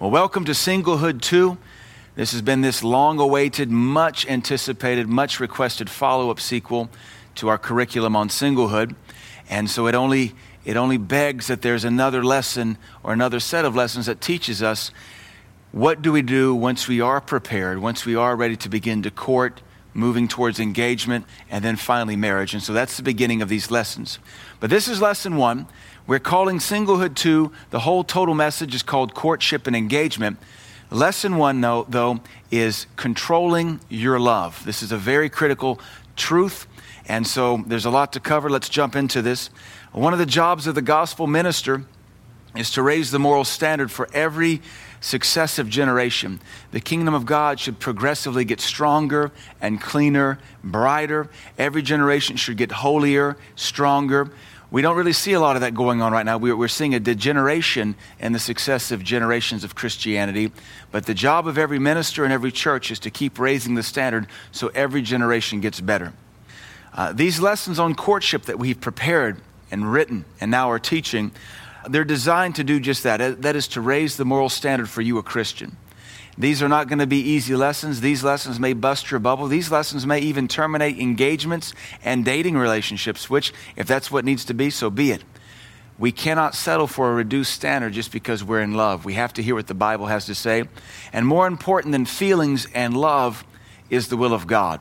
Well, welcome to Singlehood 2. This has been this long awaited, much anticipated, much requested follow up sequel to our curriculum on singlehood. And so it only, it only begs that there's another lesson or another set of lessons that teaches us what do we do once we are prepared, once we are ready to begin to court, moving towards engagement, and then finally marriage. And so that's the beginning of these lessons. But this is lesson one. We're calling singlehood two. The whole total message is called courtship and engagement. Lesson one, though, though, is controlling your love. This is a very critical truth. And so there's a lot to cover. Let's jump into this. One of the jobs of the gospel minister is to raise the moral standard for every successive generation. The kingdom of God should progressively get stronger and cleaner, brighter. Every generation should get holier, stronger. We don't really see a lot of that going on right now. We're, seeing a degeneration in the successive generations of Christianity. But the job of every minister and every church is to keep raising the standard so every generation gets better. Uh, these lessons on courtship that we've prepared and written and now are teaching, they're designed to do just that. That is to raise the moral standard for you, a Christian. These are not going to be easy lessons. These lessons may bust your bubble. These lessons may even terminate engagements and dating relationships, which, if that's what needs to be, so be it. We cannot settle for a reduced standard just because we're in love. We have to hear what the Bible has to say. And more important than feelings and love is the will of God.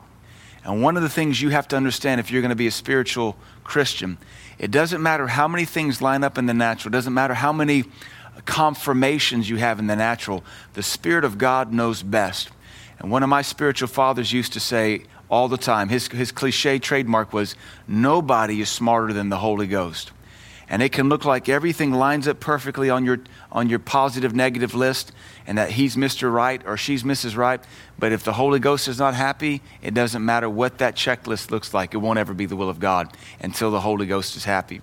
And one of the things you have to understand if you're going to be a spiritual Christian, it doesn't matter how many things line up in the natural, it doesn't matter how many confirmations you have in the natural. The Spirit of God knows best. And one of my spiritual fathers used to say all the time, his, his cliche trademark was, Nobody is smarter than the Holy Ghost. And it can look like everything lines up perfectly on your, on your positive negative list and that he's Mr. Right or she's Mrs. Right. But if the Holy Ghost is not happy, it doesn't matter what that checklist looks like. It won't ever be the will of God until the Holy Ghost is happy.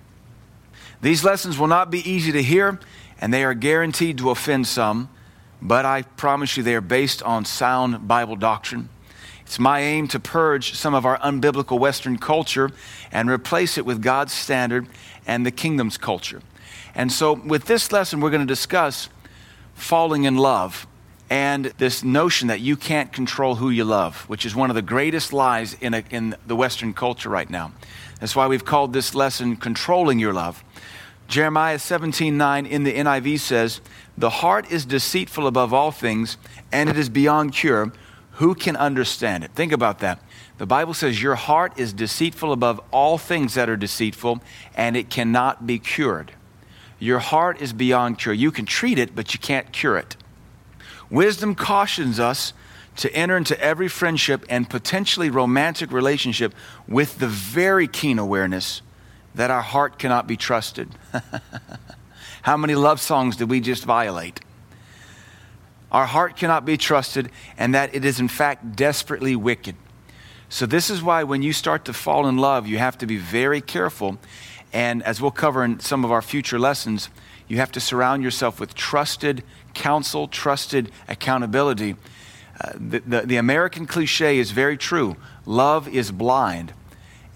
These lessons will not be easy to hear, and they are guaranteed to offend some, but I promise you they are based on sound Bible doctrine. It's my aim to purge some of our unbiblical Western culture and replace it with God's standard and the kingdom's culture. And so, with this lesson, we're going to discuss falling in love and this notion that you can't control who you love, which is one of the greatest lies in, a, in the Western culture right now. That's why we've called this lesson Controlling Your Love. Jeremiah 17 9 in the NIV says, The heart is deceitful above all things, and it is beyond cure. Who can understand it? Think about that. The Bible says, Your heart is deceitful above all things that are deceitful, and it cannot be cured. Your heart is beyond cure. You can treat it, but you can't cure it. Wisdom cautions us to enter into every friendship and potentially romantic relationship with the very keen awareness that our heart cannot be trusted. How many love songs did we just violate? Our heart cannot be trusted, and that it is in fact desperately wicked. So, this is why when you start to fall in love, you have to be very careful. And as we'll cover in some of our future lessons, you have to surround yourself with trusted counsel, trusted accountability. Uh, the, the, the American cliche is very true love is blind.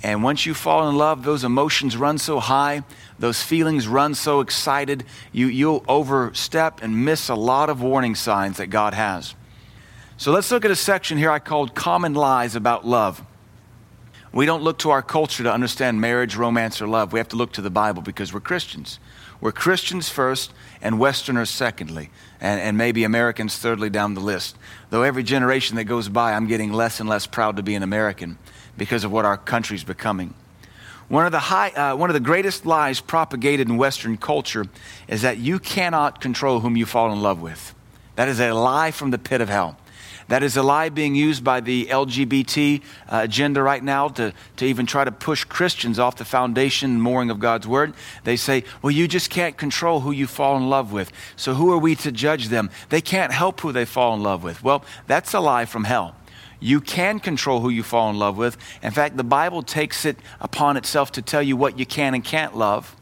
And once you fall in love, those emotions run so high, those feelings run so excited, you, you'll overstep and miss a lot of warning signs that God has. So let's look at a section here I called Common Lies About Love. We don't look to our culture to understand marriage, romance, or love. We have to look to the Bible because we're Christians. We're Christians first and Westerners secondly, and, and maybe Americans thirdly down the list. Though every generation that goes by, I'm getting less and less proud to be an American because of what our country's becoming. One of, the high, uh, one of the greatest lies propagated in Western culture is that you cannot control whom you fall in love with. That is a lie from the pit of hell. That is a lie being used by the LGBT uh, agenda right now to, to even try to push Christians off the foundation and mooring of God's word. They say, well, you just can't control who you fall in love with. So who are we to judge them? They can't help who they fall in love with. Well, that's a lie from hell. You can control who you fall in love with. In fact, the Bible takes it upon itself to tell you what you can and can't love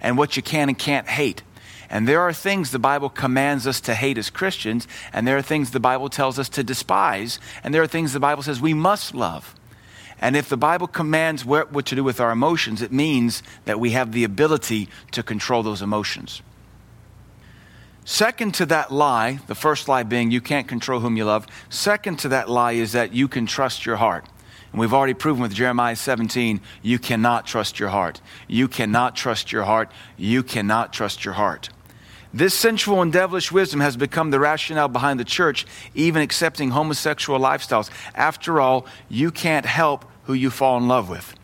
and what you can and can't hate. And there are things the Bible commands us to hate as Christians, and there are things the Bible tells us to despise, and there are things the Bible says we must love. And if the Bible commands what, to do with our emotions, it means that we have the ability to control those emotions. Second to that lie, the first lie being you can't control whom you love. Second to that lie is that you can trust your heart. And we've already proven with Jeremiah 17, you cannot trust your heart. You cannot trust your heart. You cannot trust your heart. This sensual and devilish wisdom has become the rationale behind the church, even accepting homosexual lifestyles. After all, you can't help who you fall in love with.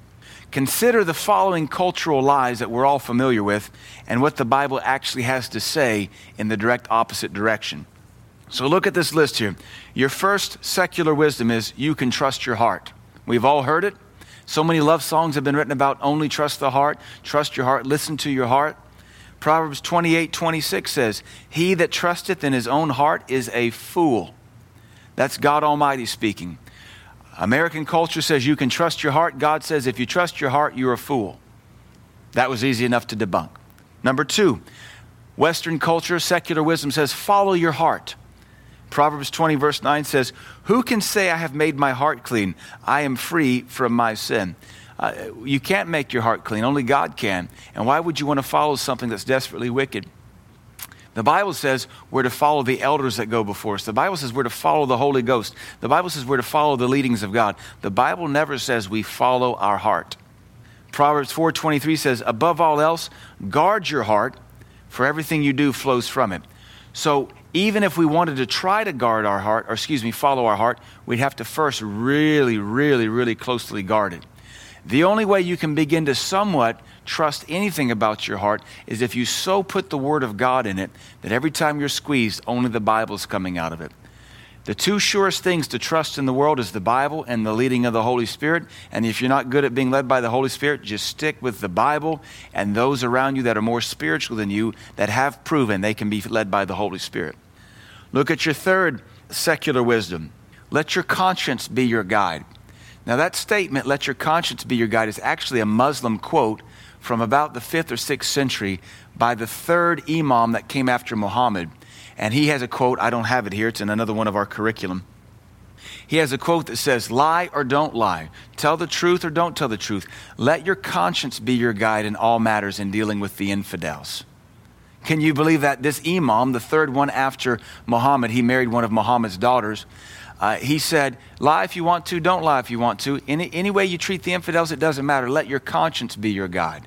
Consider the following cultural lies that we're all familiar with and what the Bible actually has to say in the direct opposite direction. So look at this list here. Your first secular wisdom is you can trust your heart. We've all heard it. So many love songs have been written about only trust the heart, trust your heart, listen to your heart. Proverbs 28 26 says, He that trusteth in his own heart is a fool. That's God Almighty speaking. American culture says you can trust your heart. God says if you trust your heart, you're a fool. That was easy enough to debunk. Number two, Western culture, secular wisdom says follow your heart. Proverbs 20, verse 9 says, Who can say, I have made my heart clean? I am free from my sin. Uh, you can't make your heart clean, only God can. And why would you want to follow something that's desperately wicked? The Bible says we're to follow the elders that go before us. The Bible says we're to follow the Holy Ghost. The Bible says we're to follow the leadings of God. The Bible never says we follow our heart. Proverbs 4:23 says, "Above all else, guard your heart, for everything you do flows from it." So, even if we wanted to try to guard our heart, or excuse me, follow our heart, we'd have to first really, really, really closely guard it. The only way you can begin to somewhat trust anything about your heart is if you so put the Word of God in it that every time you're squeezed, only the Bible's coming out of it. The two surest things to trust in the world is the Bible and the leading of the Holy Spirit. And if you're not good at being led by the Holy Spirit, just stick with the Bible and those around you that are more spiritual than you that have proven they can be led by the Holy Spirit. Look at your third secular wisdom. Let your conscience be your guide. Now, that statement, let your conscience be your guide, is actually a Muslim quote from about the fifth or sixth century by the third imam that came after Muhammad. And he has a quote, I don't have it here, it's in another one of our curriculum. He has a quote that says, Lie or don't lie. Tell the truth or don't tell the truth. Let your conscience be your guide in all matters in dealing with the infidels. Can you believe that this imam, the third one after Muhammad, he married one of Muhammad's daughters, uh, he said, Lie if you want to, don't lie if you want to. Any, any way you treat the infidels, it doesn't matter. Let your conscience be your guide.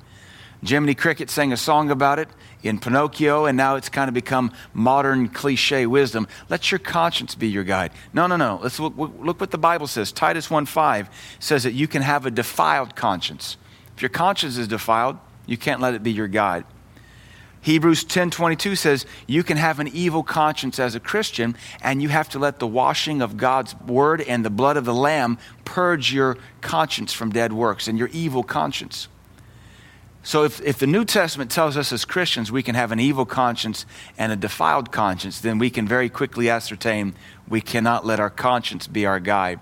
Jiminy Cricket sang a song about it in Pinocchio, and now it's kind of become modern cliche wisdom. Let your conscience be your guide. No, no, no. Let's look, look what the Bible says. Titus 1.5 says that you can have a defiled conscience. If your conscience is defiled, you can't let it be your guide. Hebrews 10:22 says you can have an evil conscience as a Christian and you have to let the washing of God's word and the blood of the lamb purge your conscience from dead works and your evil conscience. So if, if the New Testament tells us as Christians we can have an evil conscience and a defiled conscience, then we can very quickly ascertain we cannot let our conscience be our guide.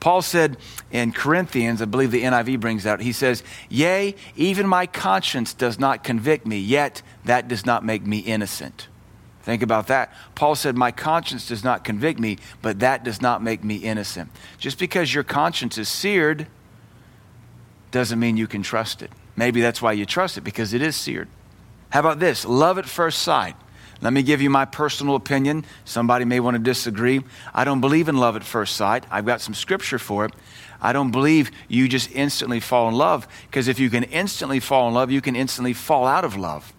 Paul said in Corinthians, I believe the NIV brings out, he says, Yea, even my conscience does not convict me, yet that does not make me innocent. Think about that. Paul said, My conscience does not convict me, but that does not make me innocent. Just because your conscience is seared doesn't mean you can trust it. Maybe that's why you trust it, because it is seared. How about this? Love at first sight. Let me give you my personal opinion. Somebody may want to disagree. I don't believe in love at first sight. I've got some scripture for it. I don't believe you just instantly fall in love because if you can instantly fall in love, you can instantly fall out of love.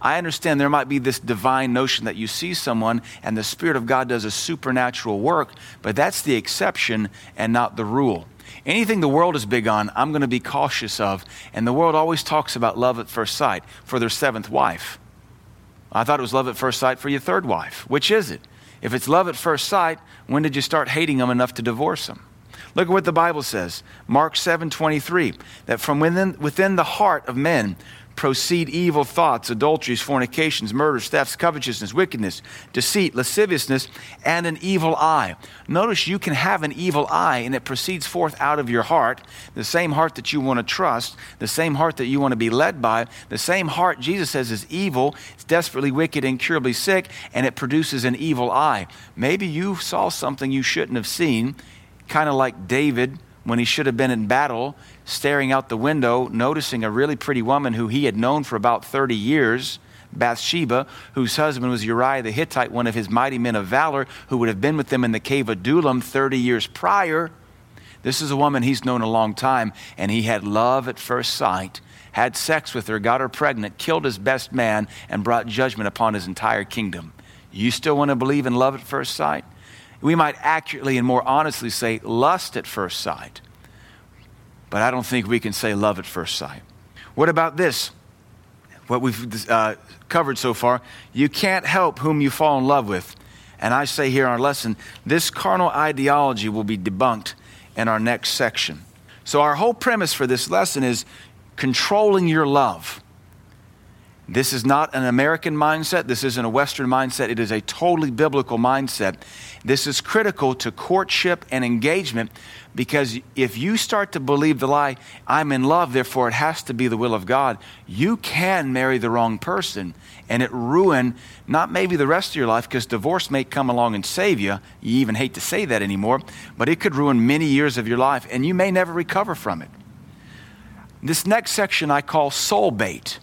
I understand there might be this divine notion that you see someone and the Spirit of God does a supernatural work, but that's the exception and not the rule. Anything the world is big on, I'm going to be cautious of. And the world always talks about love at first sight for their seventh wife. I thought it was love at first sight for your third wife. Which is it? If it's love at first sight, when did you start hating them enough to divorce them? Look at what the Bible says. Mark 7 23, that from within, within the heart of men proceed evil thoughts, adulteries, fornications, murders, thefts, covetousness, wickedness, deceit, lasciviousness, and an evil eye. Notice you can have an evil eye and it proceeds forth out of your heart, the same heart that you want to trust, the same heart that you want to be led by, the same heart Jesus says is evil, it's desperately wicked, incurably sick, and it produces an evil eye. Maybe you saw something you shouldn't have seen, kind of like David when he should have been in battle, staring out the window, noticing a really pretty woman who he had known for about 30 years, Bathsheba, whose husband was Uriah the Hittite, one of his mighty men of valor, who would have been with them in the cave of Adullam 30 years prior. This is a woman he's known a long time, and he had love at first sight, had sex with her, got her pregnant, killed his best man, and brought judgment upon his entire kingdom. You still want to believe in love at first sight? We might accurately and more honestly say lust at first sight, but I don't think we can say love at first sight. What about this? What we've uh, covered so far. You can't help whom you fall in love with. And I say here in our lesson, this carnal ideology will be debunked in our next section. So, our whole premise for this lesson is controlling your love. This is not an American mindset. This isn't a Western mindset. It is a totally biblical mindset. This is critical to courtship and engagement because if you start to believe the lie, I'm in love, therefore it has to be the will of God, you can marry the wrong person and it ruin not maybe the rest of your life because divorce may come along and save you. You even hate to say that anymore, but it could ruin many years of your life and you may never recover from it. This next section I call soul bait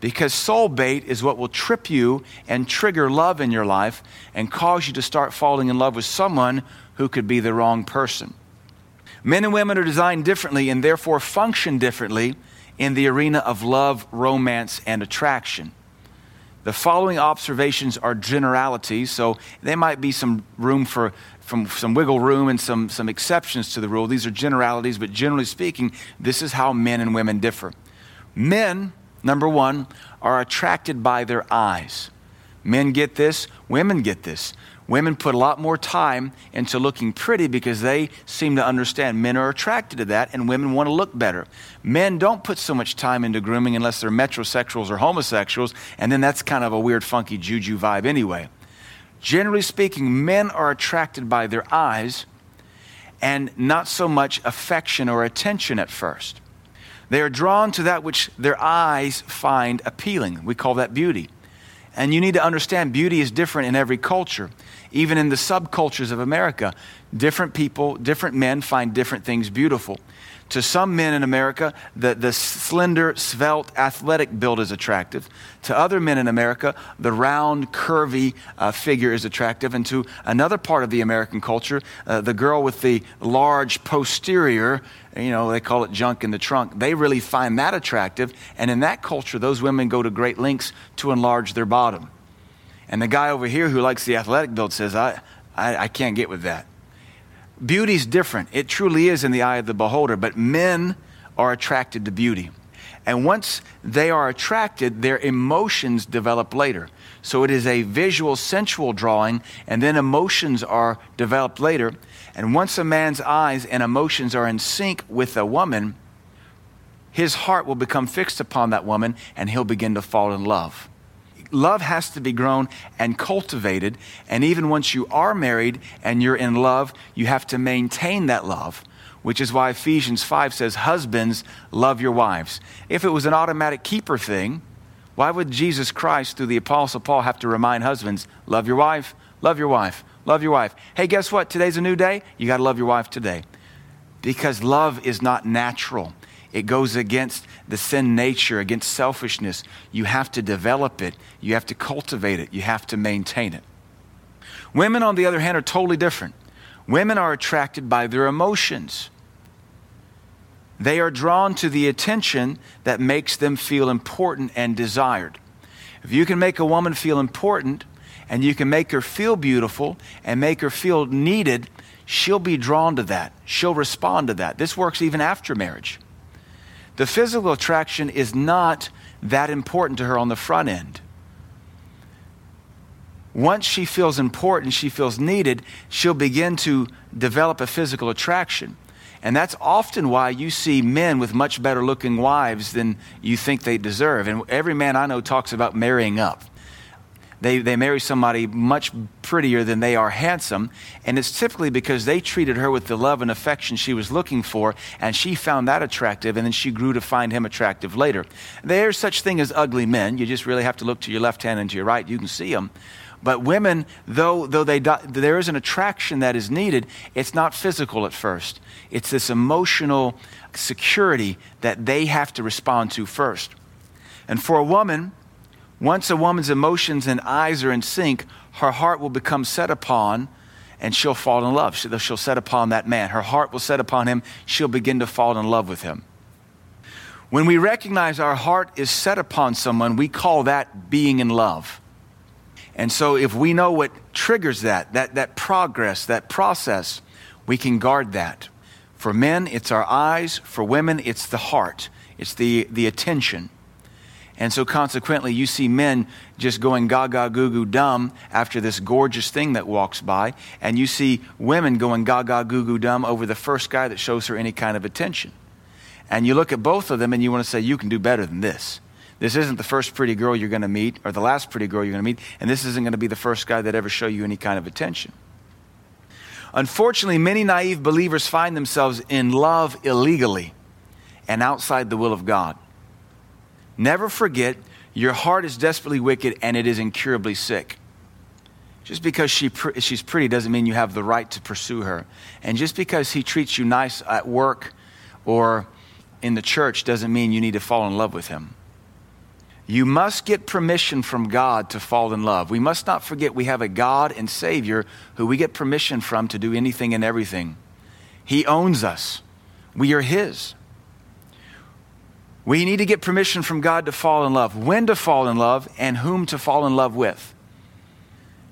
because soul bait is what will trip you and trigger love in your life and cause you to start falling in love with someone who could be the wrong person. Men and women are designed differently and therefore function differently in the arena of love, romance, and attraction. The following observations are generalities, so there might be some room for from some wiggle room and some, some exceptions to the rule. These are generalities, but generally speaking, this is how men and women differ. Men number one, are attracted by their eyes. Men get this, women get this. Women put a lot more time into looking pretty because they seem to understand men are attracted to that and women want to look better. Men don't put so much time into grooming unless they're metrosexuals or homosexuals, and then that's kind of a weird, funky juju vibe anyway. Generally speaking, men are attracted by their eyes and not so much affection or attention at first. They are drawn to that which their eyes find appealing. We call that beauty. And you need to understand beauty is different in every culture. Even in the subcultures of America, different people, different men find different things beautiful. To some men in America, the, the slender, svelte, athletic build is attractive. To other men in America, the round, curvy uh, figure is attractive. And to another part of the American culture, uh, the girl with the large posterior, you know, they call it junk in the trunk, they really find that attractive. And in that culture, those women go to great lengths to enlarge their bottom. And the guy over here who likes the athletic build says, I, I, I can't get with that. Beauty's different. It truly is in the eye of the beholder, but men are attracted to beauty. And once they are attracted, their emotions develop later. So it is a visual, sensual drawing, and then emotions are developed later. And once a man's eyes and emotions are in sync with a woman, his heart will become fixed upon that woman and he'll begin to fall in love love has to be grown and cultivated. And even once you are married and you're in love, you have to maintain that love, which is why Ephesians 5 says, Husbands, love your wives. If it was an automatic keeper thing, why would Jesus Christ, through the Apostle Paul, have to remind husbands, love your wife, love your wife, love your wife? Hey, guess what? Today's a new day. You got to love your wife today. Because love is not natural. It goes against the sin nature, against selfishness. You have to develop it, you have to cultivate it, you have to maintain it. Women, on the other hand, are totally different. Women are attracted by their emotions. They are drawn to the attention that makes them feel important and desired. If you can make a woman feel important and you can make her feel beautiful and make her feel needed, she'll be drawn to that. She'll respond to that. This works even after marriage. The physical attraction is not that important to her on the front end. Once she feels important, she feels needed, she'll begin to develop a physical attraction. And that's often why you see men with much better looking wives than you think they deserve. And every man I know talks about marrying up they, they marry somebody much prettier than they are handsome. And it's typically because they treated her with the love and affection she was looking for, and she found that attractive, and then she grew to find him attractive later. There's such thing as ugly men. You just really have to look to your left hand and to your right. You can see them. But women, though, though they, there is an attraction that is needed, it's not physical at first. It's this emotional security that they have to respond to first. And for a woman, Once a woman's emotions and eyes are in sync, her heart will become set upon and she'll fall in love. She'll set upon that man. Her heart will set upon him. She'll begin to fall in love with him. When we recognize our heart is set upon someone, we call that being in love. And so, if we know what triggers that, that, that progress, that process, we can guard that. For men, it's our eyes. For women, it's the heart, it's the, the attention. And so, consequently, you see men just going gaga goo goo dumb after this gorgeous thing that walks by. And you see women going gaga goo goo dumb over the first guy that shows her any kind of attention. And you look at both of them and you want to say, you can do better than this. This isn't the first pretty girl you're going to meet or the last pretty girl you're going to meet. And this isn't going to be the first guy that ever show you any kind of attention. Unfortunately, many naive believers find themselves in love illegally and outside the will of God. Never forget, your heart is desperately wicked and it is incurably sick. Just because she she's pretty doesn't mean you have the right to pursue her. And just because he treats you nice at work or in the church doesn't mean you need to fall in love with him. You must get permission from God to fall in love. We must not forget we have a God and Savior who we get permission from to do anything and everything. He owns us, we are His. We need to get permission from God to fall in love, when to fall in love, and whom to fall in love with.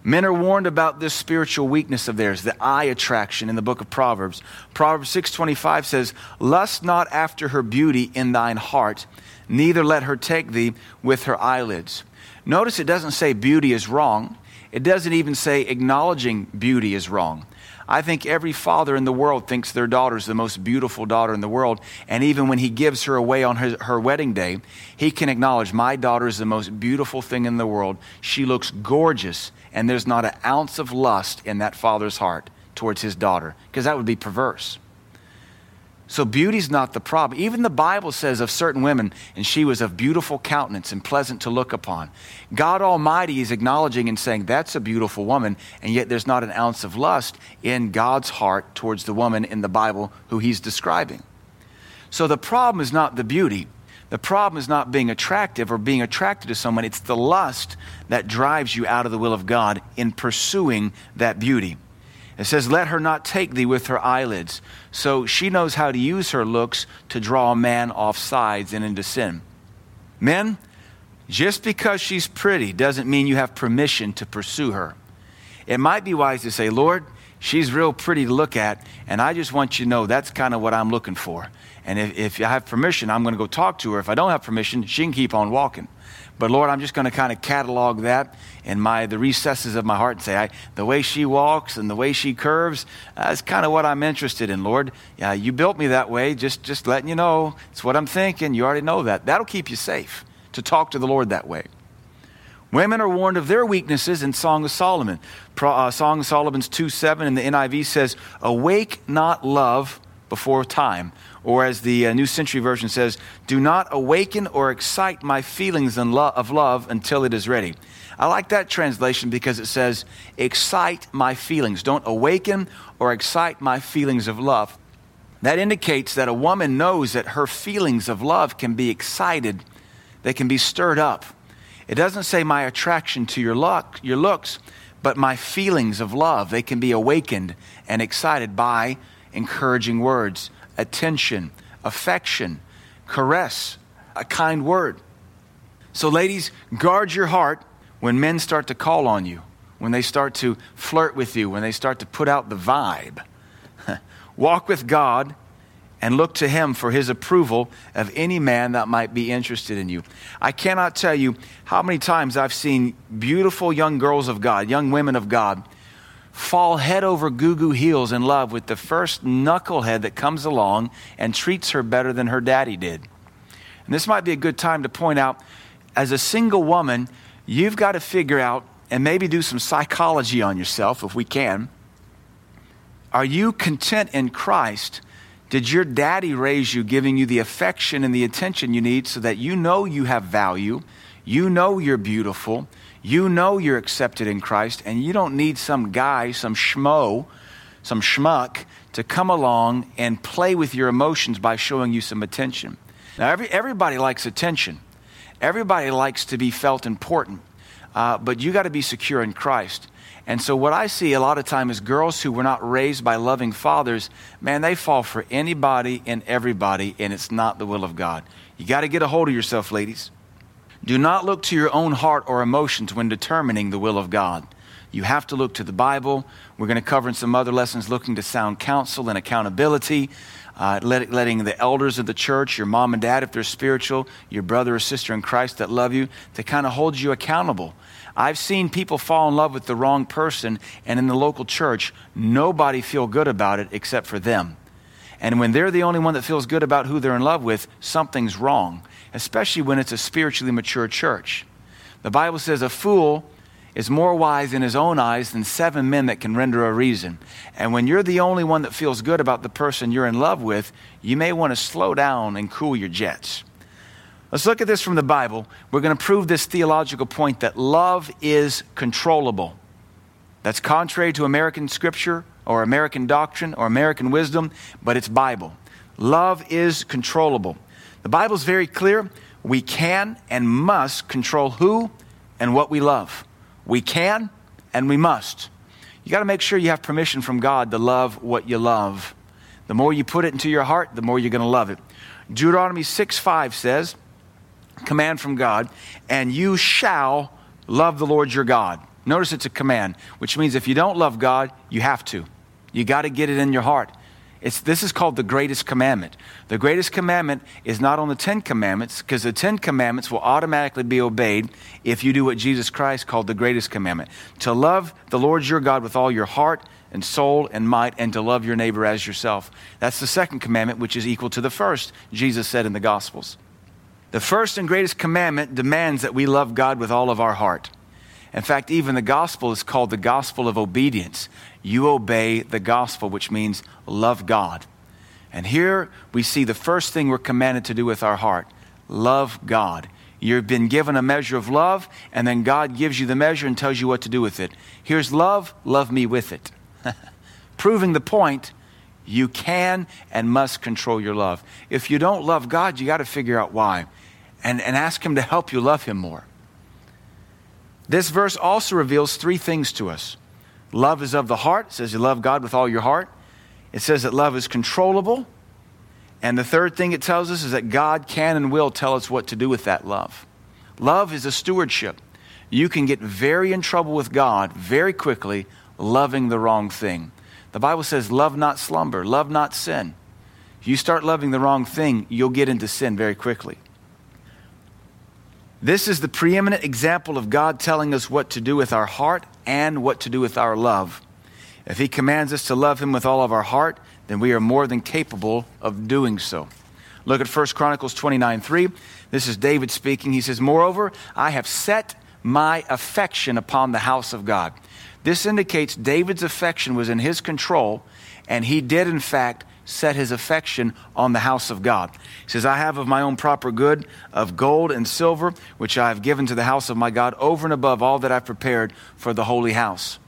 Men are warned about this spiritual weakness of theirs, the eye attraction in the book of Proverbs. Proverbs 6:25 says, "Lust not after her beauty in thine heart, neither let her take thee with her eyelids." Notice it doesn't say beauty is wrong. It doesn't even say acknowledging beauty is wrong. I think every father in the world thinks their daughter is the most beautiful daughter in the world. And even when he gives her away on her, her wedding day, he can acknowledge, My daughter is the most beautiful thing in the world. She looks gorgeous, and there's not an ounce of lust in that father's heart towards his daughter, because that would be perverse. So beauty's not the problem. Even the Bible says of certain women, and she was of beautiful countenance and pleasant to look upon. God Almighty is acknowledging and saying, that's a beautiful woman, and yet there's not an ounce of lust in God's heart towards the woman in the Bible who he's describing. So the problem is not the beauty. The problem is not being attractive or being attracted to someone. It's the lust that drives you out of the will of God in pursuing that beauty. It says, Let her not take thee with her eyelids. So she knows how to use her looks to draw a man off sides and into sin. Men, just because she's pretty doesn't mean you have permission to pursue her. It might be wise to say, Lord, she's real pretty to look at, and I just want you to know that's kind of what I'm looking for. And if, if I have permission, I'm going to go talk to her. If I don't have permission, she can keep on walking. But Lord, I'm just going to kind of catalog that in my the recesses of my heart and say, I, the way she walks and the way she curves, that's kind of what I'm interested in, Lord. Yeah, you built me that way. Just just letting you know, it's what I'm thinking. You already know that. That'll keep you safe to talk to the Lord that way. Women are warned of their weaknesses in Song of Solomon. Pro, uh, Song of Solomon's 2 7 in the NIV says, Awake not love before time, or as the uh, New Century Version says, do not awaken or excite my feelings lo- of love until it is ready. I like that translation because it says, excite my feelings. Don't awaken or excite my feelings of love. That indicates that a woman knows that her feelings of love can be excited, they can be stirred up. It doesn't say my attraction to your, luck, your looks, but my feelings of love. They can be awakened and excited by encouraging words, attention, affection, caress, a kind word. So, ladies, guard your heart when men start to call on you, when they start to flirt with you, when they start to put out the vibe. Walk with God and look to Him for His approval of any man that might be interested in you. I cannot tell you how many times I've seen beautiful young girls of God, young women of God, fall head over goo goo heels in love with the first knucklehead that comes along and treats her better than her daddy did. And this might be a good time to point out as a single woman, you've got to figure out and maybe do some psychology on yourself if we can. Are you content in Christ? Did your daddy raise you, giving you the affection and the attention you need so that you know you have value, you know you're beautiful, you know you're accepted in Christ, and you don't need some guy, some schmo, some schmuck to come along and play with your emotions by showing you some attention. Now, every, everybody likes attention. Everybody likes to be felt important, uh, but you got to be secure in Christ. And so, what I see a lot of time is girls who were not raised by loving fathers, man, they fall for anybody and everybody, and it's not the will of God. You got to get a hold of yourself, ladies. Do not look to your own heart or emotions when determining the will of God. You have to look to the Bible. We're going to cover in some other lessons looking to sound counsel and accountability uh, let, letting the elders of the church, your mom and dad, if they're spiritual, your brother or sister in Christ that love you, to kind of hold you accountable. I've seen people fall in love with the wrong person, and in the local church, nobody feel good about it except for them. And when they're the only one that feels good about who they're in love with, something's wrong, especially when it's a spiritually mature church. The Bible says a fool is more wise in his own eyes than seven men that can render a reason. And when you're the only one that feels good about the person you're in love with, you may want to slow down and cool your jets. Let's look at this from the Bible. We're going to prove this theological point that love is controllable. That's contrary to American scripture or American doctrine or American wisdom, but it's Bible. Love is controllable. The Bible's very clear. We can and must control who and what we love. We can and we must. You got to make sure you have permission from God to love what you love. The more you put it into your heart, the more you're going to love it. Deuteronomy 6 5 says, command from God, and you shall love the Lord your God. Notice it's a command, which means if you don't love God, you have to. You got to get it in your heart. It's, this is called the greatest commandment. The greatest commandment is not on the Ten Commandments, because the Ten Commandments will automatically be obeyed if you do what Jesus Christ called the greatest commandment to love the Lord your God with all your heart and soul and might, and to love your neighbor as yourself. That's the second commandment, which is equal to the first, Jesus said in the Gospels. The first and greatest commandment demands that we love God with all of our heart. In fact, even the gospel is called the gospel of obedience. You obey the gospel, which means love God. And here we see the first thing we're commanded to do with our heart love God. You've been given a measure of love, and then God gives you the measure and tells you what to do with it. Here's love, love me with it. Proving the point, you can and must control your love. If you don't love God, you got to figure out why and, and ask Him to help you love Him more. This verse also reveals three things to us. Love is of the heart, it says you love God with all your heart. It says that love is controllable. And the third thing it tells us is that God can and will tell us what to do with that love. Love is a stewardship. You can get very in trouble with God very quickly loving the wrong thing. The Bible says, Love not slumber, love not sin. If you start loving the wrong thing, you'll get into sin very quickly. This is the preeminent example of God telling us what to do with our heart and what to do with our love. If He commands us to love Him with all of our heart, then we are more than capable of doing so. Look at 1 Chronicles 29 3. This is David speaking. He says, Moreover, I have set my affection upon the house of God. This indicates David's affection was in his control, and he did, in fact, set his affection on the house of God. He says, I have of my own proper good of gold and silver, which I have given to the house of my God over and above all that I've prepared for the holy house.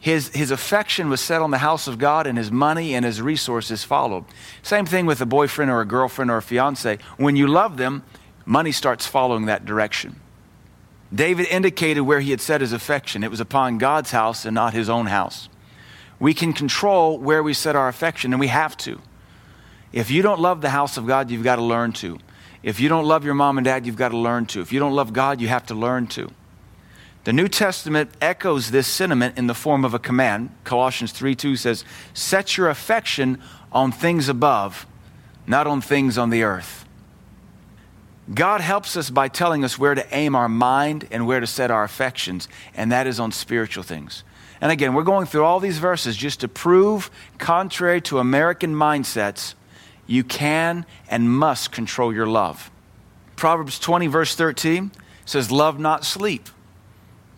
His, his affection was set on the house of God, and his money and his resources followed. Same thing with a boyfriend or a girlfriend or a fiance. When you love them, money starts following that direction. David indicated where he had set his affection. It was upon God's house and not his own house. We can control where we set our affection, and we have to. If you don't love the house of God, you've got to learn to. If you don't love your mom and dad, you've got to learn to. If you don't love God, you have to learn to. The New Testament echoes this sentiment in the form of a command. Colossians 3 2 says, Set your affection on things above, not on things on the earth. God helps us by telling us where to aim our mind and where to set our affections, and that is on spiritual things. And again, we're going through all these verses just to prove, contrary to American mindsets, you can and must control your love. Proverbs 20, verse 13 says, Love not sleep.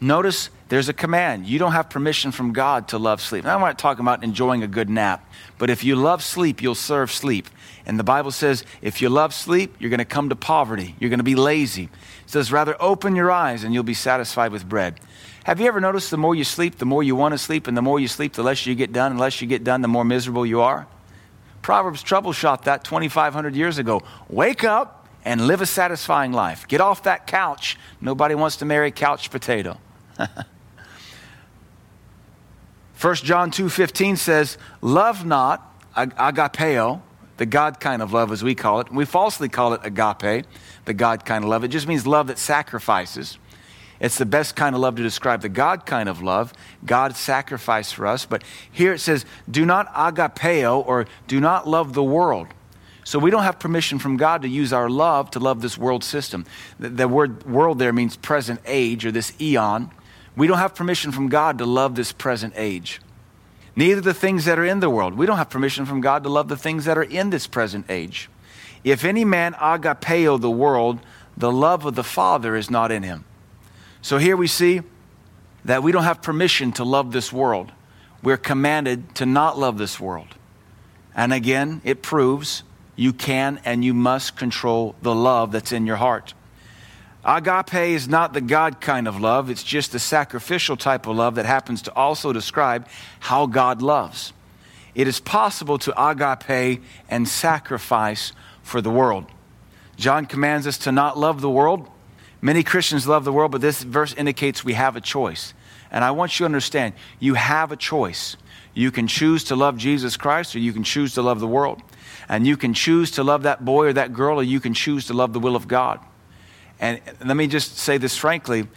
Notice there's a command. You don't have permission from God to love sleep. Now, I'm not talking about enjoying a good nap, but if you love sleep, you'll serve sleep. And the Bible says if you love sleep, you're going to come to poverty. You're going to be lazy. It says, rather open your eyes and you'll be satisfied with bread. Have you ever noticed the more you sleep, the more you want to sleep, and the more you sleep, the less you get done, and less you get done, the more miserable you are? Proverbs troubleshot that 2,500 years ago. Wake up and live a satisfying life. Get off that couch. Nobody wants to marry couch potato. 1 John 2:15 says, "Love not agapeo, the God kind of love as we call it. We falsely call it agape, the God kind of love. It just means love that sacrifices. It's the best kind of love to describe the God kind of love. God sacrificed for us. But here it says, do not agapeo or do not love the world. So we don't have permission from God to use our love to love this world system. The, the word world there means present age or this eon. We don't have permission from God to love this present age. Neither the things that are in the world. We don't have permission from God to love the things that are in this present age. If any man agapeo the world, the love of the Father is not in him. So here we see that we don't have permission to love this world. We're commanded to not love this world. And again, it proves you can and you must control the love that's in your heart. Agape is not the God kind of love, it's just the sacrificial type of love that happens to also describe how God loves. It is possible to agape and sacrifice for the world. John commands us to not love the world. Many Christians love the world, but this verse indicates we have a choice. And I want you to understand you have a choice. You can choose to love Jesus Christ or you can choose to love the world. And you can choose to love that boy or that girl, or you can choose to love the will of God. And let me just say this frankly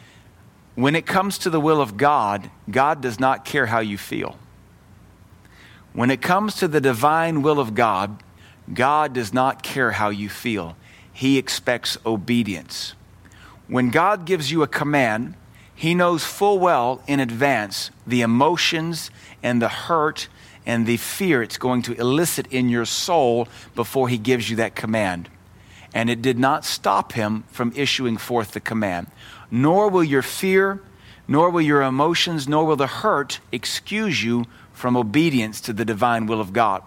when it comes to the will of God, God does not care how you feel. When it comes to the divine will of God, God does not care how you feel. He expects obedience. When God gives you a command, He knows full well in advance the emotions and the hurt and the fear it's going to elicit in your soul before he gives you that command. And it did not stop him from issuing forth the command. Nor will your fear, nor will your emotions, nor will the hurt excuse you from obedience to the divine will of God.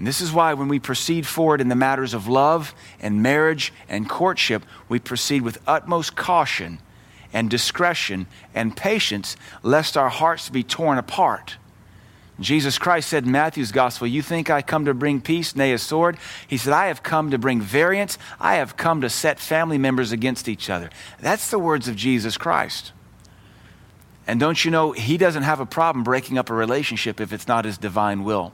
And this is why when we proceed forward in the matters of love and marriage and courtship, we proceed with utmost caution and discretion and patience, lest our hearts be torn apart Jesus Christ said in Matthew's gospel, You think I come to bring peace, nay, a sword? He said, I have come to bring variance. I have come to set family members against each other. That's the words of Jesus Christ. And don't you know, he doesn't have a problem breaking up a relationship if it's not his divine will.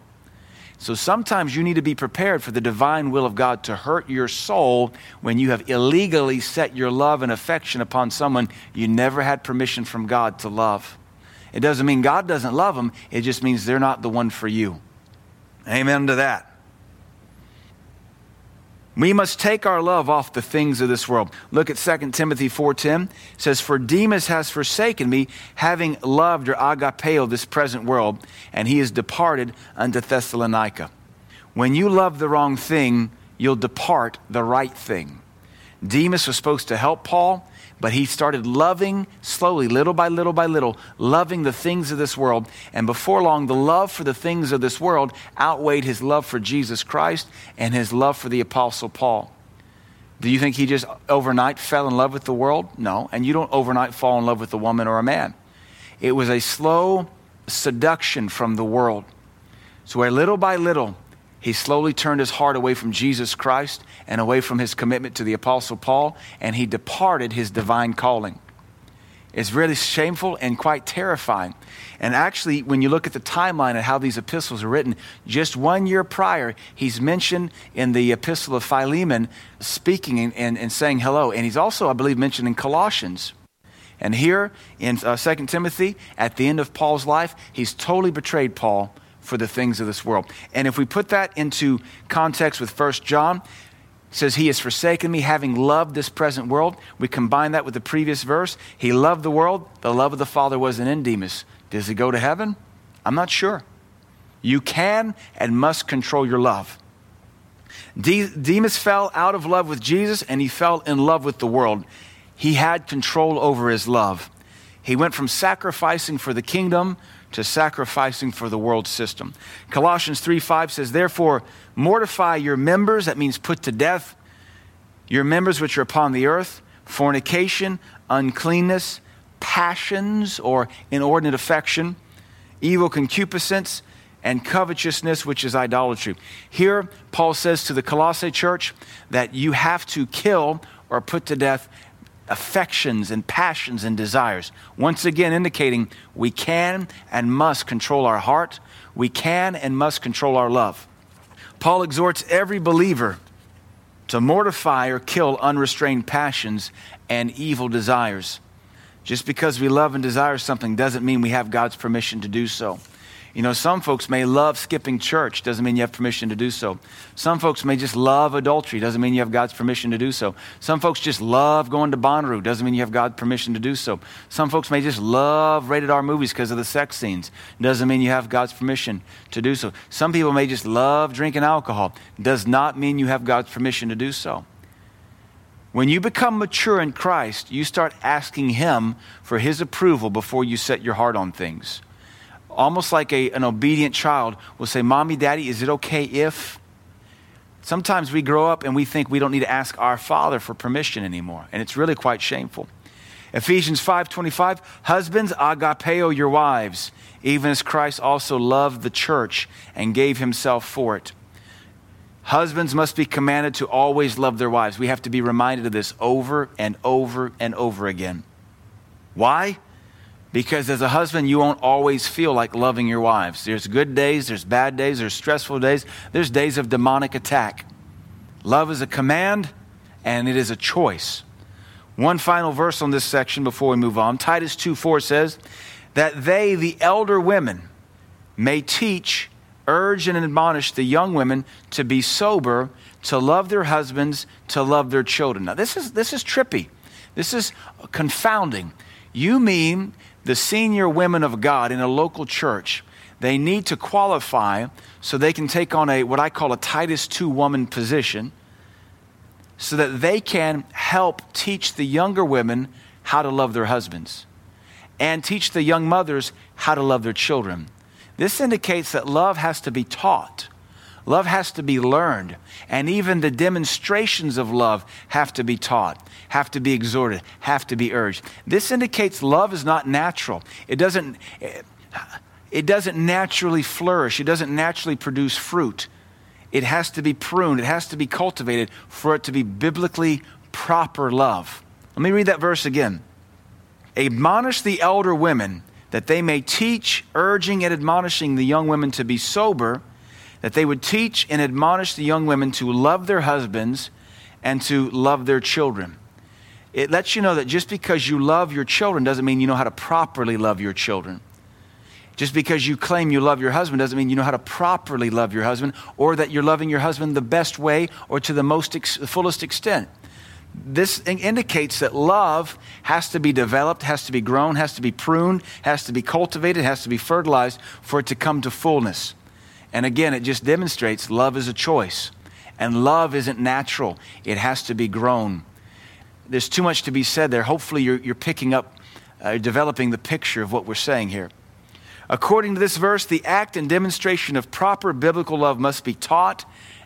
So sometimes you need to be prepared for the divine will of God to hurt your soul when you have illegally set your love and affection upon someone you never had permission from God to love. It doesn't mean God doesn't love them, it just means they're not the one for you. Amen to that. We must take our love off the things of this world. Look at 2 Timothy 4:10. It says, "For Demas has forsaken me, having loved or agapeo this present world, and he is departed unto Thessalonica." When you love the wrong thing, you'll depart the right thing. Demas was supposed to help Paul. But he started loving slowly, little by little by little, loving the things of this world. And before long, the love for the things of this world outweighed his love for Jesus Christ and his love for the Apostle Paul. Do you think he just overnight fell in love with the world? No. And you don't overnight fall in love with a woman or a man. It was a slow seduction from the world. So, where little by little, he slowly turned his heart away from Jesus Christ and away from his commitment to the Apostle Paul, and he departed his divine calling. It's really shameful and quite terrifying. And actually, when you look at the timeline of how these epistles are written, just one year prior, he's mentioned in the epistle of Philemon speaking and, and, and saying hello. And he's also, I believe, mentioned in Colossians. And here in uh, 2 Timothy, at the end of Paul's life, he's totally betrayed Paul for the things of this world. And if we put that into context with First John, says he has forsaken me having loved this present world. We combine that with the previous verse. He loved the world. The love of the Father wasn't in Demas. Does he go to heaven? I'm not sure. You can and must control your love. De- Demas fell out of love with Jesus and he fell in love with the world. He had control over his love. He went from sacrificing for the kingdom to sacrificing for the world system. Colossians 3 5 says, Therefore, mortify your members, that means put to death, your members which are upon the earth, fornication, uncleanness, passions or inordinate affection, evil concupiscence, and covetousness, which is idolatry. Here, Paul says to the Colossae church that you have to kill or put to death affections and passions and desires. Once again, indicating we can and must control our heart, we can and must control our love. Paul exhorts every believer to mortify or kill unrestrained passions and evil desires. Just because we love and desire something doesn't mean we have God's permission to do so. You know, some folks may love skipping church, doesn't mean you have permission to do so. Some folks may just love adultery, doesn't mean you have God's permission to do so. Some folks just love going to Bonnaroo, doesn't mean you have God's permission to do so. Some folks may just love rated R movies because of the sex scenes, doesn't mean you have God's permission to do so. Some people may just love drinking alcohol, does not mean you have God's permission to do so. When you become mature in Christ, you start asking Him for His approval before you set your heart on things almost like a, an obedient child will say, Mommy, Daddy, is it okay if? Sometimes we grow up and we think we don't need to ask our Father for permission anymore, and it's really quite shameful. Ephesians 5:25 Husbands agapeo your wives even as Christ also loved the church and gave himself for it. Husbands must be commanded to always love their wives. We have to be reminded of this over and over and over again. Why? Because as a husband, you won't always feel like loving your wives. There's good days, there's bad days, there's stressful days, there's days of demonic attack. Love is a command and it is a choice. One final verse on this section before we move on. Titus 2 4 says, That they, the elder women, may teach, urge, and admonish the young women to be sober, to love their husbands, to love their children. Now, this is, this is trippy. This is confounding. You mean the senior women of God in a local church, they need to qualify so they can take on a what I call a Titus 2 woman position so that they can help teach the younger women how to love their husbands and teach the young mothers how to love their children. This indicates that love has to be taught. Love has to be learned. And even the demonstrations of love have to be taught, have to be exhorted, have to be urged. This indicates love is not natural. It doesn't, it doesn't naturally flourish, it doesn't naturally produce fruit. It has to be pruned, it has to be cultivated for it to be biblically proper love. Let me read that verse again. Admonish the elder women that they may teach, urging and admonishing the young women to be sober that they would teach and admonish the young women to love their husbands and to love their children. It lets you know that just because you love your children doesn't mean you know how to properly love your children. Just because you claim you love your husband doesn't mean you know how to properly love your husband or that you're loving your husband the best way or to the most ex- fullest extent. This indicates that love has to be developed, has to be grown, has to be pruned, has to be cultivated, has to be fertilized for it to come to fullness. And again, it just demonstrates love is a choice. And love isn't natural, it has to be grown. There's too much to be said there. Hopefully, you're, you're picking up, uh, developing the picture of what we're saying here. According to this verse, the act and demonstration of proper biblical love must be taught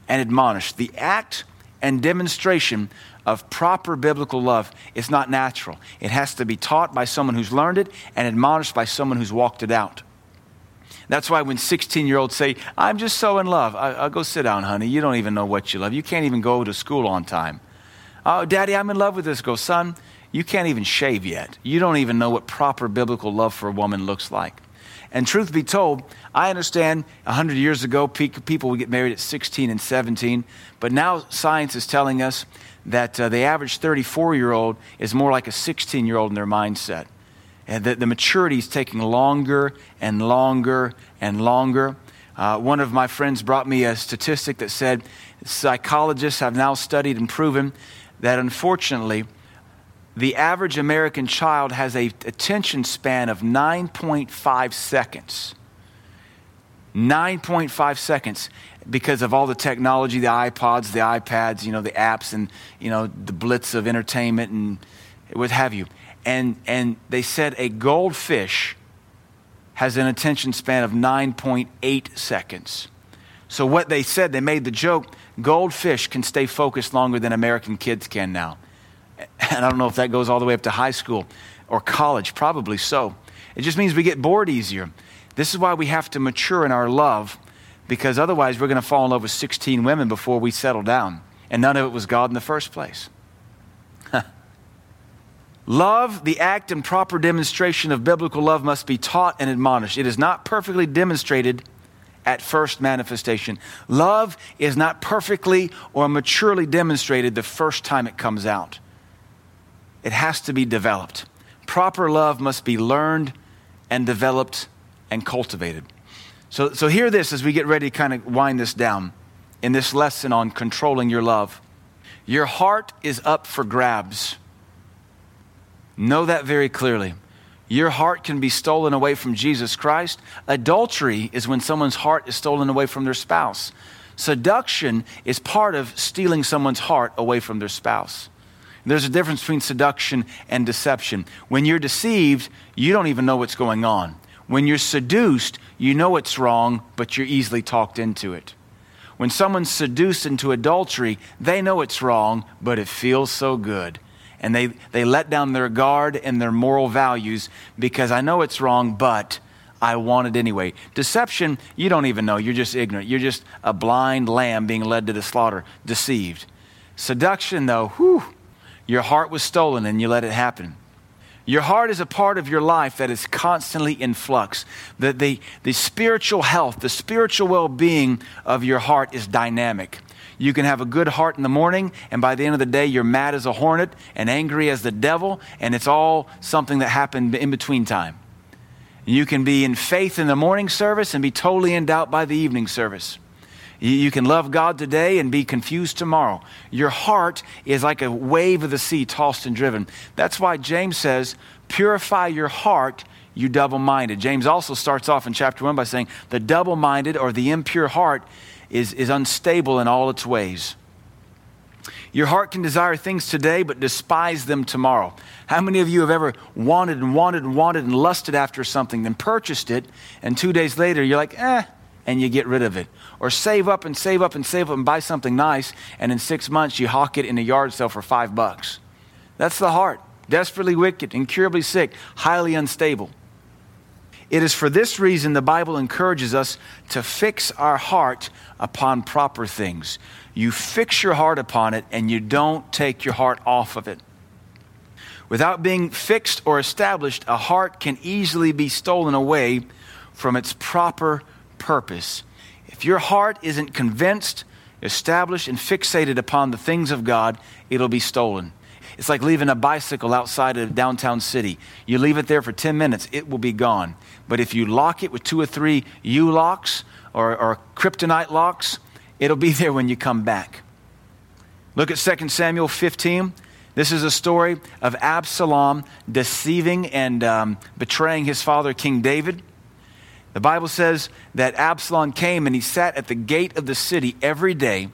and admonished. The act and demonstration of proper biblical love is not natural. It has to be taught by someone who's learned it and admonished by someone who's walked it out. That's why when 16 year olds say, I'm just so in love, I, will go sit down, honey. You don't even know what you love. You can't even go to school on time. Oh, daddy, I'm in love with this girl. Son, you can't even shave yet. You don't even know what proper biblical love for a woman looks like. And truth be told, I understand 100 years ago people would get married at 16 and 17, but now science is telling us that uh, the average 34 year old is more like a 16 year old in their mindset and the, the maturity is taking longer and longer and longer. Uh, one of my friends brought me a statistic that said psychologists have now studied and proven that unfortunately, the average American child has a attention span of 9.5 seconds. 9.5 seconds because of all the technology, the iPods, the iPads, you know, the apps and, you know, the blitz of entertainment and what have you and, and they said a goldfish has an attention span of 9.8 seconds. So, what they said, they made the joke goldfish can stay focused longer than American kids can now. And I don't know if that goes all the way up to high school or college, probably so. It just means we get bored easier. This is why we have to mature in our love, because otherwise we're going to fall in love with 16 women before we settle down. And none of it was God in the first place. love, the act and proper demonstration of biblical love, must be taught and admonished. It is not perfectly demonstrated at first manifestation. Love is not perfectly or maturely demonstrated the first time it comes out. It has to be developed. Proper love must be learned and developed and cultivated. So, so hear this as we get ready to kind of wind this down in this lesson on controlling your love. Your heart is up for grabs. Know that very clearly your heart can be stolen away from Jesus Christ. Adultery is when someone's heart is stolen away from their spouse. Seduction is part of stealing someone's heart away from their spouse. There's a difference between seduction and deception. When you're deceived, you don't even know what's going on. When you're seduced, you know it's wrong, but you're easily talked into it. When someone's seduced into adultery, they know it's wrong, but it feels so good and they, they let down their guard and their moral values because I know it's wrong, but I want it anyway. Deception, you don't even know. You're just ignorant. You're just a blind lamb being led to the slaughter, deceived. Seduction, though, whew, your heart was stolen and you let it happen. Your heart is a part of your life that is constantly in flux. The, the, the spiritual health, the spiritual well being of your heart is dynamic. You can have a good heart in the morning, and by the end of the day, you're mad as a hornet and angry as the devil, and it's all something that happened in between time. You can be in faith in the morning service and be totally in doubt by the evening service. You can love God today and be confused tomorrow. Your heart is like a wave of the sea tossed and driven. That's why James says, Purify your heart, you double minded. James also starts off in chapter 1 by saying, The double minded or the impure heart is, is unstable in all its ways. Your heart can desire things today, but despise them tomorrow. How many of you have ever wanted and wanted and wanted and lusted after something, then purchased it, and two days later you're like, eh, and you get rid of it? Or save up and save up and save up and buy something nice, and in six months you hawk it in a yard sale for five bucks. That's the heart. Desperately wicked, incurably sick, highly unstable. It is for this reason the Bible encourages us to fix our heart upon proper things. You fix your heart upon it and you don't take your heart off of it. Without being fixed or established, a heart can easily be stolen away from its proper purpose. If your heart isn't convinced, established, and fixated upon the things of God, it'll be stolen. It's like leaving a bicycle outside of a downtown city. You leave it there for 10 minutes, it will be gone. But if you lock it with two or three U locks or, or kryptonite locks, it'll be there when you come back. Look at 2 Samuel 15. This is a story of Absalom deceiving and um, betraying his father, King David. The Bible says that Absalom came and he sat at the gate of the city every day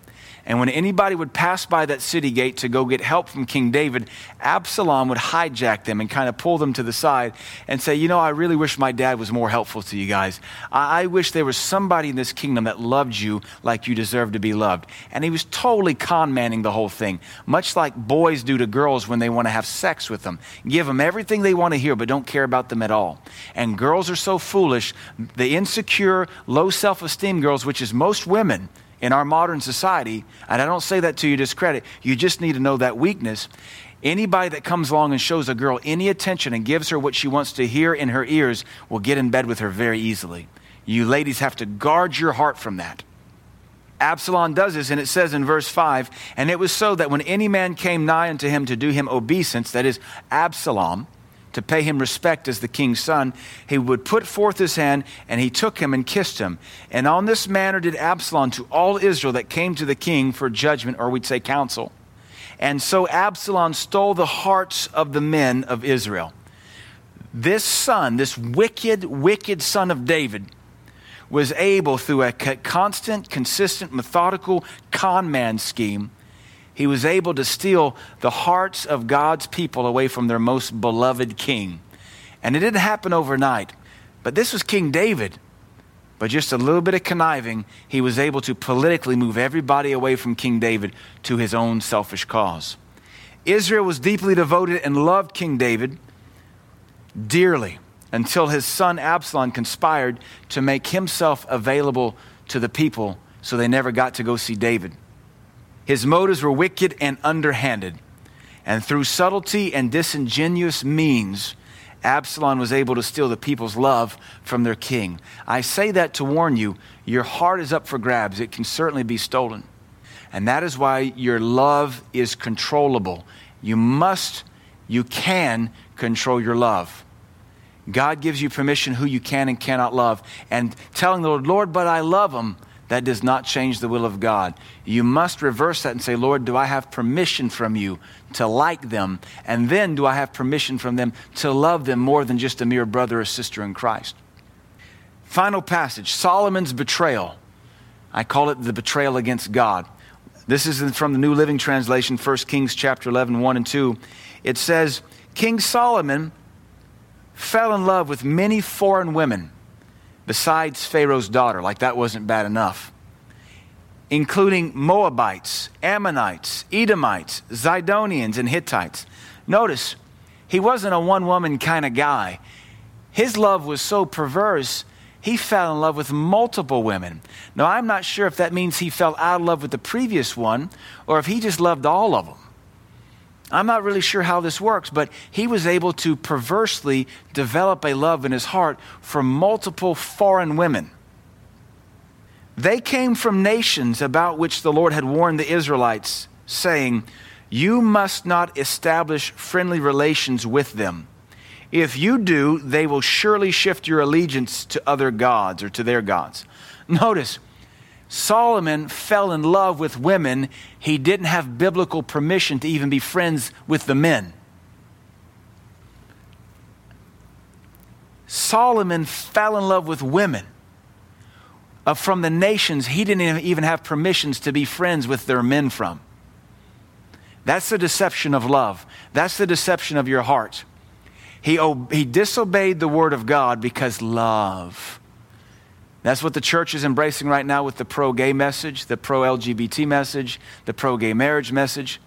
and when anybody would pass by that city gate to go get help from King David, Absalom would hijack them and kind of pull them to the side and say, You know, I really wish my dad was more helpful to you guys. I, I wish there was somebody in this kingdom that loved you like you deserve to be loved. And he was totally con manning the whole thing, much like boys do to girls when they want to have sex with them. Give them everything they want to hear, but don't care about them at all. And girls are so foolish, the insecure, low self esteem girls, which is most women, in our modern society, and I don't say that to your discredit, you just need to know that weakness. Anybody that comes along and shows a girl any attention and gives her what she wants to hear in her ears will get in bed with her very easily. You ladies have to guard your heart from that. Absalom does this, and it says in verse 5 And it was so that when any man came nigh unto him to do him obeisance, that is, Absalom, to pay him respect as the king's son, he would put forth his hand, and he took him and kissed him. And on this manner did Absalom to all Israel that came to the king for judgment, or we'd say counsel. And so Absalom stole the hearts of the men of Israel. This son, this wicked, wicked son of David, was able, through a constant, consistent, methodical con man scheme, he was able to steal the hearts of God's people away from their most beloved king. And it didn't happen overnight, but this was King David. But just a little bit of conniving, he was able to politically move everybody away from King David to his own selfish cause. Israel was deeply devoted and loved King David dearly until his son Absalom conspired to make himself available to the people so they never got to go see David. His motives were wicked and underhanded, and through subtlety and disingenuous means, Absalom was able to steal the people's love from their king. I say that to warn you your heart is up for grabs. It can certainly be stolen. And that is why your love is controllable. You must, you can control your love. God gives you permission who you can and cannot love. And telling the Lord, Lord, but I love them, that does not change the will of God. You must reverse that and say, Lord, do I have permission from you to like them? And then do I have permission from them to love them more than just a mere brother or sister in Christ? Final passage Solomon's betrayal. I call it the betrayal against God. This is from the New Living Translation, 1 Kings chapter 11, 1 and 2. It says, King Solomon fell in love with many foreign women besides Pharaoh's daughter, like that wasn't bad enough, including Moabites, Ammonites, Edomites, Zidonians, and Hittites. Notice, he wasn't a one woman kind of guy. His love was so perverse, he fell in love with multiple women. Now, I'm not sure if that means he fell out of love with the previous one or if he just loved all of them. I'm not really sure how this works, but he was able to perversely develop a love in his heart for multiple foreign women. They came from nations about which the Lord had warned the Israelites, saying, You must not establish friendly relations with them. If you do, they will surely shift your allegiance to other gods or to their gods. Notice, Solomon fell in love with women he didn't have biblical permission to even be friends with the men. Solomon fell in love with women uh, from the nations he didn't even have permissions to be friends with their men from. That's the deception of love. That's the deception of your heart. He, he disobeyed the word of God because love. That's what the church is embracing right now with the pro gay message, the pro LGBT message, the pro gay marriage message.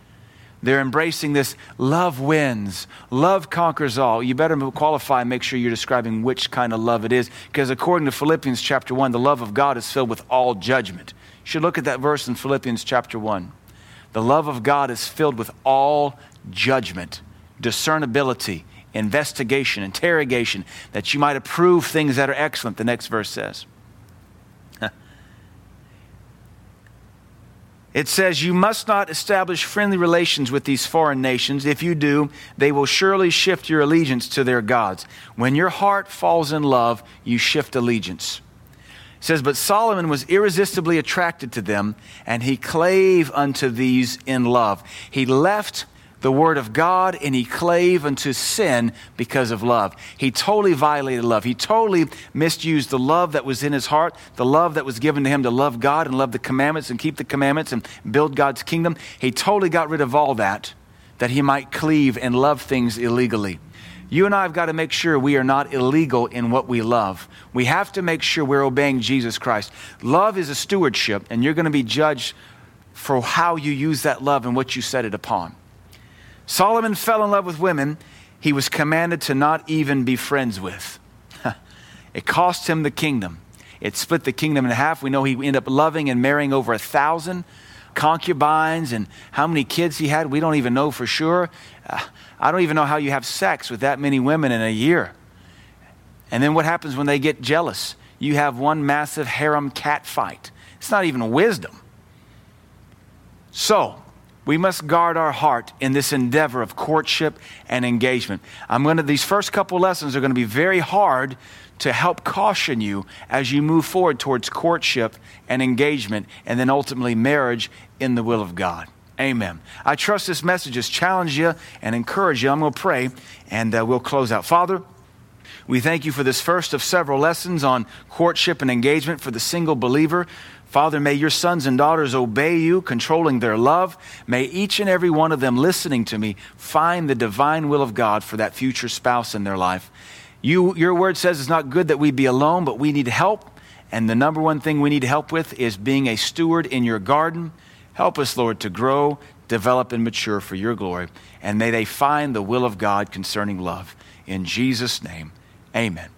They're embracing this love wins, love conquers all. You better qualify and make sure you're describing which kind of love it is, because according to Philippians chapter 1, the love of God is filled with all judgment. You should look at that verse in Philippians chapter 1. The love of God is filled with all judgment, discernibility, investigation, interrogation, that you might approve things that are excellent, the next verse says. It says, You must not establish friendly relations with these foreign nations. If you do, they will surely shift your allegiance to their gods. When your heart falls in love, you shift allegiance. It says, But Solomon was irresistibly attracted to them, and he clave unto these in love. He left the word of God and he clave unto sin because of love. He totally violated love. He totally misused the love that was in his heart, the love that was given to him to love God and love the commandments and keep the commandments and build God's kingdom. He totally got rid of all that that he might cleave and love things illegally. You and I have got to make sure we are not illegal in what we love. We have to make sure we're obeying Jesus Christ. Love is a stewardship, and you're going to be judged for how you use that love and what you set it upon. Solomon fell in love with women he was commanded to not even be friends with. it cost him the kingdom. It split the kingdom in half. We know he ended up loving and marrying over a thousand concubines and how many kids he had. We don't even know for sure. Uh, I don't even know how you have sex with that many women in a year. And then what happens when they get jealous? You have one massive harem cat fight. It's not even wisdom. So, we must guard our heart in this endeavor of courtship and engagement. I'm going to, these first couple lessons are going to be very hard to help caution you as you move forward towards courtship and engagement and then ultimately marriage in the will of God. Amen. I trust this message has challenged you and encouraged you. I'm going to pray and uh, we'll close out. Father, we thank you for this first of several lessons on courtship and engagement for the single believer. Father, may your sons and daughters obey you, controlling their love. May each and every one of them listening to me find the divine will of God for that future spouse in their life. You, your word says it's not good that we be alone, but we need help. And the number one thing we need help with is being a steward in your garden. Help us, Lord, to grow, develop, and mature for your glory. And may they find the will of God concerning love. In Jesus' name, Amen.